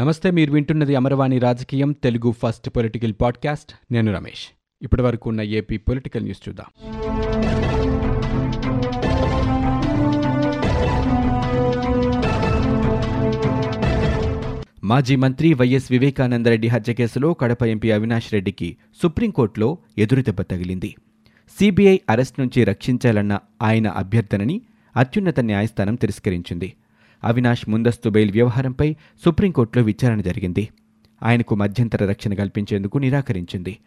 నమస్తే మీరు వింటున్నది అమరవాణి రాజకీయం తెలుగు ఫస్ట్ పొలిటికల్ పాడ్కాస్ట్. నేను రమేష్. ఇప్పటి వరకు ఉన్న ఏపీ పొలిటికల్ న్యూస్ చూద్దాం. మాజీ మంత్రి వైఎస్ వివేకానందరెడ్డి హత్య కేసులో కడప ఎంపీ అవినాష్ రెడ్డికి సుప్రీంకోర్టులో ఎదురుదెబ్బ తగిలింది. సిబిఐ అరెస్ట్ నుంచి రక్షించాలన్న ఆయన అభ్యర్థనని అత్యున్నత న్యాయస్థానం తిరస్కరించింది. అవినాష్ ముందస్తు బెయిల్ వ్యవహారంపై సుప్రీంకోర్టులో విచారణ జరిగింది. ఆయనకు మధ్యంతర రక్షణ కల్పించేందుకు నిరాకరించింది.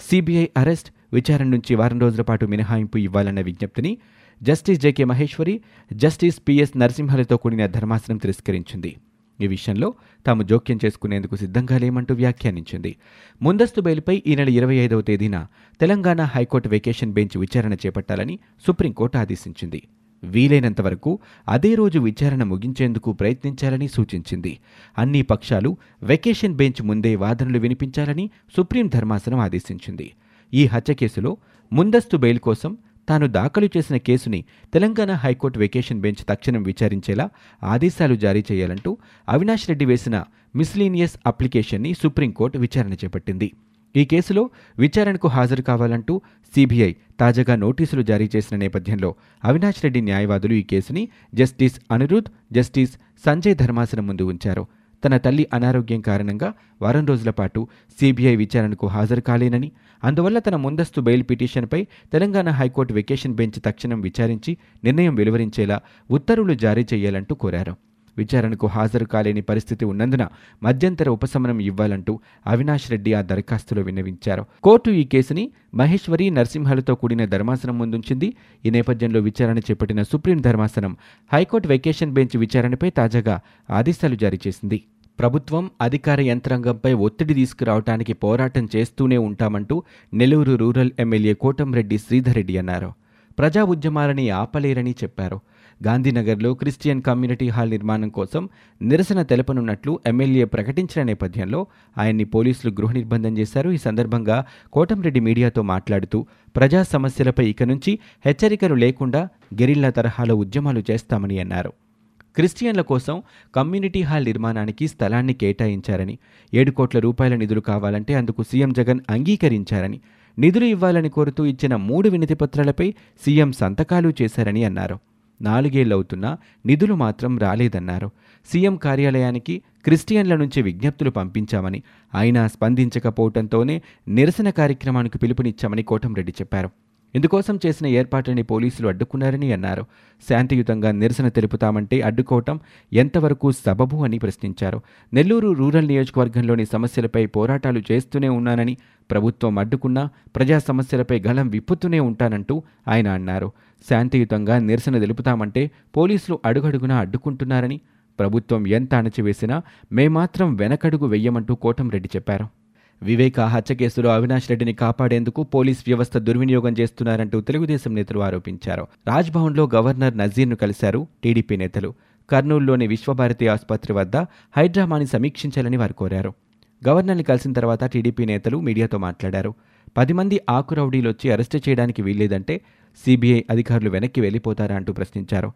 సిబిఐ అరెస్ట్ విచారణ నుంచి వారం రోజుల పాటు మినహాయింపు ఇవ్వాలన్న విజ్ఞప్తిని justice JK Maheshwari justice PS నరసింహలతో కూడిన ధర్మాసనం తిరస్కరించింది. ఈ విషయంలో తాము జోక్యం చేసుకునేందుకు సిద్ధంగా లేమంటూ వ్యాఖ్యానించింది. ముందస్తు బెయిల్పై ఈ నెల ఇరవై ఐదవ తేదీన తెలంగాణ హైకోర్టు వెకేషన్ బెంచ్ విచారణ చేపట్టాలని సుప్రీంకోర్టు ఆదేశించింది. వీలైనంత వరకు అదే రోజు విచారణ ముగించేందుకు ప్రయత్నించాలని సూచించింది. అన్ని పక్షాలు వెకేషన్ బెంచ్ ముందే వాదనలు వినిపించాలని సుప్రీం ధర్మాసనం ఆదేశించింది. ఈ హత్య కేసులో ముందస్తు బెయిల్ కోసం తాను దాఖలు చేసిన కేసుని తెలంగాణ హైకోర్టు వెకేషన్ బెంచ్ తక్షణం విచారించేలా ఆదేశాలు జారీ చేయాలంటూ అవినాష్ రెడ్డి వేసిన మిస్లీనియస్ అప్లికేషన్ని సుప్రీంకోర్టు విచారణ చేపట్టింది. ఈ కేసులో విచారణకు హాజరు కావాలంటూ సిబిఐ తాజాగా నోటీసులు జారీ చేసిన నేపథ్యంలో అవినాష్ రెడ్డి న్యాయవాదులు ఈ కేసుని జస్టిస్ అనిరుద్ జస్టిస్ సంజయ్ ధర్మాసనం ముందు ఉంచారు. తన తల్లి అనారోగ్యం కారణంగా వారం రోజుల పాటు సిబిఐ విచారణకు హాజరు కాలేనని అందువల్ల తన ముందస్తు బెయిల్ పిటిషన్పై తెలంగాణ హైకోర్టు వెకేషన్ బెంచ్ తక్షణం విచారించి నిర్ణయం వెలువరించేలా ఉత్తర్వులు జారీ చేయాలంటూ కోరారు. విచారణకు హాజరు కాలేని పరిస్థితి ఉన్నందున మధ్యంతర ఉపశమనం ఇవ్వాలంటూ అవినాష్ రెడ్డి ఆ దరఖాస్తులో విన్నవించారు. కోర్టు ఈ కేసుని మహేశ్వరి నరసింహలతో కూడిన ధర్మాసనం ముందుంచింది. ఈ నేపథ్యంలో విచారణ చేపట్టిన సుప్రీం ధర్మాసనం హైకోర్టు వెకేషన్ బెంచ్ విచారణపై తాజాగా ఆదేశాలు జారీ చేసింది. ప్రభుత్వం అధికార యంత్రాంగంపై ఒత్తిడి తీసుకురావటానికి పోరాటం చేస్తూనే ఉంటామంటూ నెల్లూరు రూరల్ ఎమ్మెల్యే కోటంరెడ్డి శ్రీధర్ రెడ్డి అన్నారు. ప్రజా ఉద్యమాలని ఆపలేరని చెప్పారు. గాంధీనగర్లో క్రిస్టియన్ కమ్యూనిటీ హాల్ నిర్మాణం కోసం నిరసన తెలపనున్నట్లు ఎమ్మెల్యే ప్రకటించిన నేపథ్యంలో ఆయన్ని పోలీసులు గృహ నిర్బంధం చేశారు. ఈ సందర్భంగా కోటంరెడ్డి మీడియాతో మాట్లాడుతూ ప్రజా సమస్యలపై ఇక నుంచి హెచ్చరికలు లేకుండా గెరిల్లా తరహాలో ఉద్యమాలు చేస్తామని అన్నారు. క్రిస్టియన్ల కోసం కమ్యూనిటీ హాల్ నిర్మాణానికి స్థలాన్ని కేటాయించారని ఏడు కోట్ల రూపాయల నిధులు కావాలంటే అందుకు సీఎం జగన్ అంగీకరించారని నిధులు ఇవ్వాలని కోరుతూ ఇచ్చిన మూడు వినతిపత్రాలపై సీఎం సంతకాలు చేశారని అన్నారు. నాలుగేళ్ళవుతున్నా నిధులు మాత్రం రాలేదన్నారు. సీఎం కార్యాలయానికి క్రిస్టియన్ల నుంచి విజ్ఞప్తులు పంపించామని అయినా స్పందించకపోవడంతోనే నిరసన కార్యక్రమానికి పిలుపునిచ్చామని కోటంరెడ్డి చెప్పారు. ఇందుకోసం చేసిన ఏర్పాట్లని పోలీసులు అడ్డుకున్నారని అన్నారు. శాంతియుతంగా నిరసన తెలుపుతామంటే అడ్డుకోవటం ఎంతవరకు సబబు అని ప్రశ్నించారు. నెల్లూరు రూరల్ నియోజకవర్గంలోని సమస్యలపై పోరాటాలు చేస్తూనే ఉన్నానని ప్రభుత్వం అడ్డుకున్నా ప్రజా సమస్యలపై గలం విప్పుతూనే ఉంటానంటూ ఆయన అన్నారు. శాంతియుతంగా నిరసన తెలుపుతామంటే పోలీసులు అడుగడుగునా అడ్డుకుంటున్నారని ప్రభుత్వం ఎంత అణచివేసినా మేమాత్రం వెనకడుగు వెయ్యమంటూ కోటంరెడ్డి చెప్పారు. వివేక హత్య కేసులో అవినాష్ రెడ్డిని కాపాడేందుకు పోలీస్ వ్యవస్థ దుర్వినియోగం చేస్తున్నారంటూ తెలుగుదేశం నేతలు ఆరోపించారు. రాజ్భవన్లో గవర్నర్ నజీర్ను కలిశారు టీడీపీ నేతలు. కర్నూలులోని విశ్వభారతి ఆసుపత్రి వద్ద హైడ్రామాని సమీక్షించాలని వారు కోరారు. గవర్నర్ని కలిసిన తర్వాత టీడీపీ నేతలు మీడియాతో మాట్లాడారు. పది మంది ఆకు రౌడీలొచ్చి అరెస్టు చేయడానికి వీల్లేదంటే సీబీఐ అధికారులు వెనక్కి వెళ్ళిపోతారా అంటూ ప్రశ్నించారు.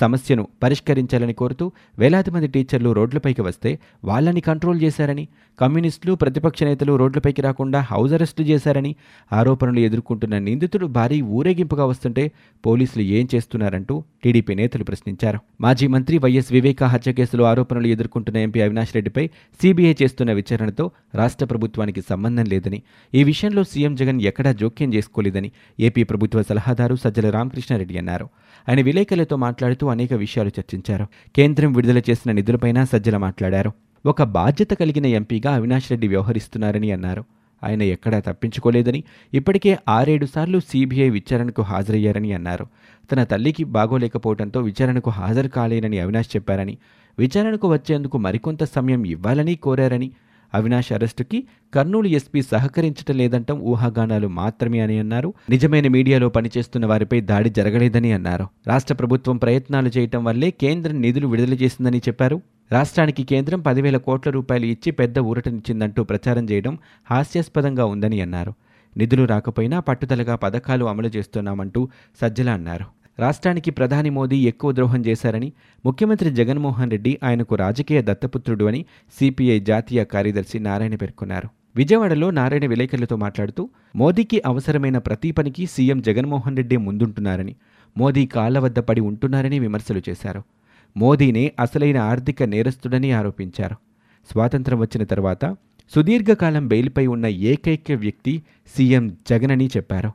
సమస్యను పరిష్కరించాలని కోరుతూ వేలాది మంది టీచర్లు రోడ్లపైకి వస్తే వాళ్ళని కంట్రోల్ చేశారని కమ్యూనిస్టులు ప్రతిపక్ష నేతలు రోడ్లపైకి రాకుండా హౌస్ అరెస్టు చేశారని ఆరోపణలు ఎదుర్కొంటున్న నిందితుడు భారీ ఊరేగింపుగా వస్తుంటే పోలీసులు ఏం చేస్తున్నారంటూ టీడీపీ నేతలు ప్రశ్నించారు. మాజీ మంత్రి వైఎస్ వివేక హత్య కేసులో ఆరోపణలు ఎదుర్కొంటున్న ఎంపీ అవినాష్ రెడ్డిపై సీబీఐ చేస్తున్న విచారణతో రాష్ట్ర ప్రభుత్వానికి సంబంధం లేదని ఈ విషయంలో సీఎం జగన్ ఎక్కడా జోక్యం చేసుకోలేదని ఏపీ ప్రభుత్వ సలహాదారు సజ్జల రామకృష్ణారెడ్డి అన్నారు. ఆయన విలేకరులతో మాట్లాడుతూ అనేక విషయాలు చర్చించారు. కేంద్రం విడుదల చేసిన నిధులపైన సజ్జల మాట్లాడారు. ఒక బాధ్యత కలిగిన ఎంపీగా అవినాష్ రెడ్డి వ్యవహరిస్తున్నారని అన్నారు. ఆయన ఎక్కడా తప్పించుకోలేదని ఇప్పటికే ఆరేడు సార్లు సీబీఐ విచారణకు హాజరయ్యారని అన్నారు. తన తల్లికి బాగోలేకపోవడంతో విచారణకు హాజరు కాలేనని అవినాష్ చెప్పారని విచారణకు వచ్చేందుకు మరికొంత సమయం ఇవ్వాలని కోరారని అవినాష్ అరెస్టుకి కర్నూలు ఎస్పీ సహకరించటం లేదంటం ఊహాగానాలు మాత్రమే అని అన్నారు. నిజమైన మీడియాలో పనిచేస్తున్న వారిపై దాడి జరగలేదని అన్నారు. రాష్ట్ర ప్రభుత్వం ప్రయత్నాలు చేయటం వల్లే కేంద్రం నిధులు విడుదల చేసిందని చెప్పారు. రాష్ట్రానికి కేంద్రం పదివేల కోట్ల రూపాయలు ఇచ్చి పెద్ద ఊరటనిచ్చిందంటూ ప్రచారం చేయడం హాస్యాస్పదంగా ఉందని అన్నారు. నిధులు రాకపోయినా పట్టుదలగా పథకాలు అమలు చేస్తున్నామంటూ సజ్జల అన్నారు. రాష్ట్రానికి ప్రధాని మోదీ ఎక్కువ ద్రోహం చేశారని ముఖ్యమంత్రి జగన్మోహన్ రెడ్డి ఆయనకు రాజకీయ దత్తపుత్రుడు అని సిపిఐ జాతీయ కార్యదర్శి నారాయణ పేర్కొన్నారు. విజయవాడలో నారాయణ విలేకరులతో మాట్లాడుతూ మోదీకి అవసరమైన ప్రతి పనికి సీఎం జగన్మోహన్ రెడ్డి ముందుంటున్నారని మోదీ కాళ్ళ వద్ద పడి ఉంటున్నారని విమర్శలు చేశారు. మోదీనే అసలైన ఆర్థిక నేరస్తుడని ఆరోపించారు. స్వాతంత్రం వచ్చిన తర్వాత సుదీర్ఘకాలం బెయిల్పై ఉన్న ఏకైక వ్యక్తి సీఎం జగన్ అని చెప్పారు.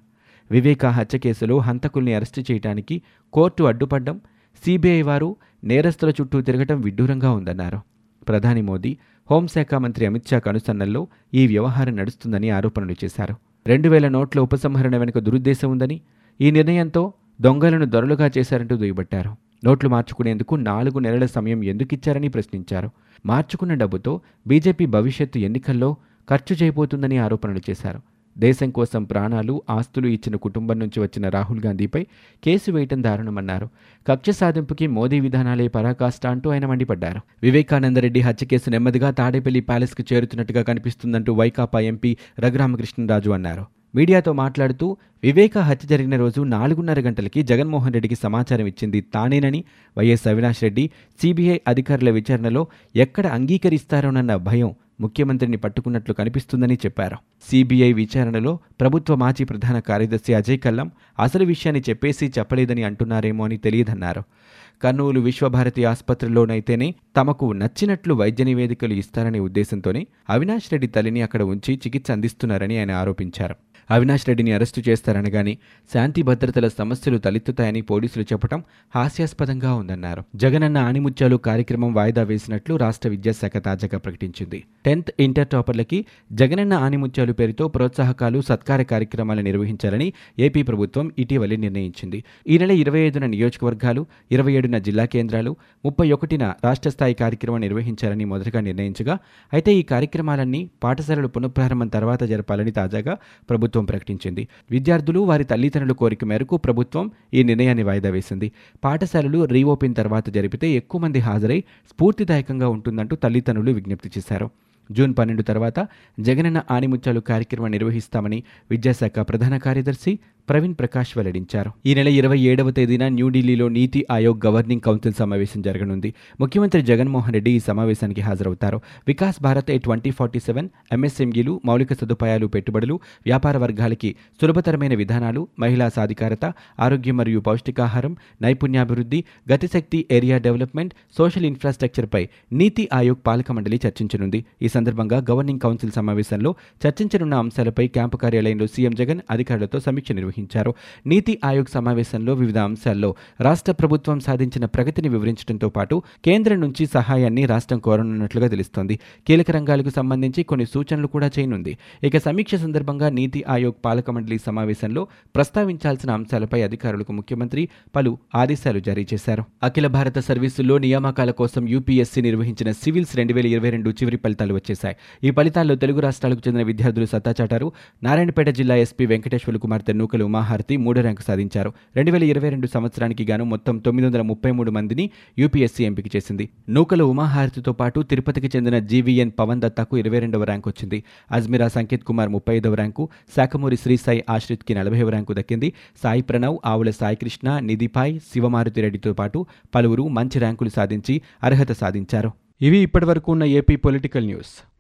వివేకా హత్య కేసులో హంతకుల్ని అరెస్టు చేయడానికి కోర్టు అడ్డుపడ్డం సిబిఐ వారు నేరస్తుల చుట్టూ తిరగటం విడ్డూరంగా ఉందన్నారు. ప్రధాని మోదీ హోంశాఖ మంత్రి అమిత్ షా కనుసన్నల్లో ఈ వ్యవహారం నడుస్తుందని ఆరోపణలు చేశారు. రెండు వేల నోట్ల ఉపసంహరణ వెనుక దురుద్దేశం ఉందని ఈ నిర్ణయంతో దొంగలను దొరలుగా చేశారంటూ దుయ్యబట్టారు. నోట్లు మార్చుకునేందుకు నాలుగు నెలల సమయం ఎందుకిచ్చారని ప్రశ్నించారు. మార్చుకున్న డబ్బుతో బీజేపీ భవిష్యత్తు ఎన్నికల్లో ఖర్చు చేయబోతుందని ఆరోపణలు చేశారు. దేశం కోసం ప్రాణాలు ఆస్తులు ఇచ్చిన కుటుంబం నుంచి వచ్చిన రాహుల్ గాంధీపై కేసు వేయటం దారుణమన్నారు. కక్ష సాధింపుకి మోదీ విధానాలే పరాకాష్ట అంటూ ఆయన మండిపడ్డారు. వివేకానందరెడ్డి హత్య కేసు నెమ్మదిగా తాడేపల్లి ప్యాలెస్కు చేరుతున్నట్టుగా కనిపిస్తుందంటూ వైకాపా ఎంపీ రఘురామకృష్ణరాజు అన్నారు. మీడియాతో మాట్లాడుతూ వివేక హత్య జరిగిన రోజు నాలుగున్నర గంటలకి జగన్మోహన్ రెడ్డికి సమాచారం ఇచ్చింది తానేనని వైఎస్ అవినాష్ రెడ్డి. సిబిఐ అధికారుల విచారణలో ఎక్కడ అంగీకరిస్తారోనన్న భయం ముఖ్యమంత్రిని పట్టుకున్నట్లు కనిపిస్తుందని చెప్పారు. సిబిఐ విచారణలో ప్రభుత్వ మాజీ ప్రధాన కార్యదర్శి అజయ్ కల్లం అసలు విషయాన్ని చెప్పేసి చెప్పలేదని అంటున్నారేమో అని తెలియదన్నారు. కర్నూలు విశ్వభారతి ఆసుపత్రిలోనైతేనే తమకు నచ్చినట్లు వైద్య నివేదికలు ఇస్తారనే ఉద్దేశంతోనే అవినాష్ రెడ్డి తల్లిని అక్కడ ఉంచి చికిత్స అందిస్తున్నారని ఆయన ఆరోపించారు. అవినాష్ రెడ్డిని అరెస్టు చేస్తారనగానే శాంతి భద్రతల సమస్యలు తలెత్తుతాయని పోలీసులు చెప్పడం హాస్యాస్పదంగా ఉందన్నారు. జగనన్న ఆణిముత్యాలు కార్యక్రమం వాయిదా వేసినట్లు రాష్ట్ర విద్యాశాఖ తాజాగా ప్రకటించింది. టెన్త్ ఇంటర్ టాపర్లకి జగనన్న ఆణిముత్యాలు పేరుతో ప్రోత్సాహకాలు సత్కార కార్యక్రమాలు నిర్వహించాలని ఏపీ ప్రభుత్వం ఇటీవలే నిర్ణయించింది. ఈ నెల ఇరవై ఐదున నియోజకవర్గాలు ఇరవై ఏడున జిల్లా కేంద్రాలు ముప్పై ఒకటిన రాష్ట్ర స్థాయి కార్యక్రమం నిర్వహించాలని మొదటగా నిర్ణయించగా అయితే ఈ కార్యక్రమాలన్నీ పాఠశాలలు పునఃప్రారంభం తర్వాత జరపాలని తాజాగా ప్రభుత్వం ప్రభుత్వం ప్రకటించింది. విద్యార్థులు వారి తల్లిదండ్రుల కోరిక మేరకు ప్రభుత్వం ఈ నిర్ణయాన్ని వాయిదా వేసింది. పాఠశాలలు రీఓపెన్ తర్వాత జరిపితే ఎక్కువ మంది హాజరై స్ఫూర్తిదాయకంగా ఉంటుందంటూ తల్లిదండ్రులు విజ్ఞప్తి చేశారు. జూన్ పన్నెండు తర్వాత జగనన్న ఆనిముత్యాలు కార్యక్రమం నిర్వహిస్తామని విద్యాశాఖ ప్రధాన కార్యదర్శి ప్రవీణ్ ప్రకాష్ వెల్లడించారు. ఈ నెల ఇరవై ఏడవ తేదీన న్యూఢిల్లీలో నీతి ఆయోగ్ గవర్నింగ్ కౌన్సిల్ సమావేశం జరగనుంది. ముఖ్యమంత్రి జగన్మోహన్ రెడ్డి ఈ సమావేశానికి హాజరవుతారు. వికాస్ భారత్ ఏ ట్వంటీ ఫార్టీ సెవెన్ ఎంఎస్ఎంఈలు మౌలిక సదుపాయాలు పెట్టుబడులు వ్యాపార వర్గాలకి సులభతరమైన విధానాలు మహిళా సాధికారత ఆరోగ్యం మరియు పౌష్టికాహారం నైపుణ్యాభివృద్ధి గతిశక్తి ఏరియా డెవలప్మెంట్ సోషల్ ఇన్ఫ్రాస్ట్రక్చర్పై నీతి ఆయోగ్ పాలక మండలి చర్చించనుంది. ఈ సందర్భంగా గవర్నింగ్ కౌన్సిల్ సమావేశంలో చర్చించనున్న అంశాలపై క్యాంపు కార్యాలయంలో సీఎం జగన్ అధికారులతో సమీక్ష నిర్వహించారు. నీతి ఆయోగ్ సమావేశంలో వివిధ అంశాల్లో రాష్ట్ర ప్రభుత్వం సాధించిన ప్రగతిని వివరించడంతో పాటు కేంద్రం నుంచి సహాయాన్ని రాష్ట్రం కోరనున్నట్లుగా తెలుస్తోంది. కీలక రంగాలకు సంబంధించి కొన్ని సూచనలు కూడా చేయనుంది. ఇక సమీక్ష సందర్భంగా నీతి ఆయోగ్ పాలక మండలి సమావేశంలో ప్రస్తావించాల్సిన అంశాలపై అధికారులకు ముఖ్యమంత్రి పలు ఆదేశాలు జారీ చేశారు. అఖిల భారత సర్వీసుల్లో నియామకాల కోసం యూపీఎస్సీ నిర్వహించిన సివిల్స్ రెండు వేల ఇరవై రెండు చివరి ఫలితాలు వచ్చేశాయి. ఈ ఫలితాల్లో తెలుగు రాష్ట్రాలకు చెందిన విద్యార్థులు సత్తా చాటారు. నారాయణపేట జిల్లా ఎస్పీ వెంకటేశ్వర్లు కుమార్తె నూకలు ఉమాహారతి మూడో ర్యాంకు సాధించారు. రెండు వేల ఇరవై రెండు సంవత్సరానికి గాను మొత్తం తొమ్మిది వందల ముప్పై మూడు మందిని యూపీఎస్సీ ఎంపిక చేసింది. నూకల ఉమాహారతితో పాటు తిరుపతికి చెందిన జీవీఎన్ పవన్ దత్తాకు ఇరవై రెండవ ర్యాంకు వచ్చింది. అజ్మిరా సంకేత్ కుమార్ ముప్పై ఐదవ ర్యాంకు శాఖమూరి శ్రీ సాయి ఆశ్రిత్కి నలభైవ ర్యాంకు దక్కింది. సాయి ప్రణవ్ ఆవుల సాయికృష్ణ నిధిపాయ్ శివమారుతి రెడ్డితో పాటు పలువురు మంచి ర్యాంకులు సాధించి అర్హత సాధించారు. ఇవి ఇప్పటివరకు ఉన్న ఏపీ పొలిటికల్ న్యూస్.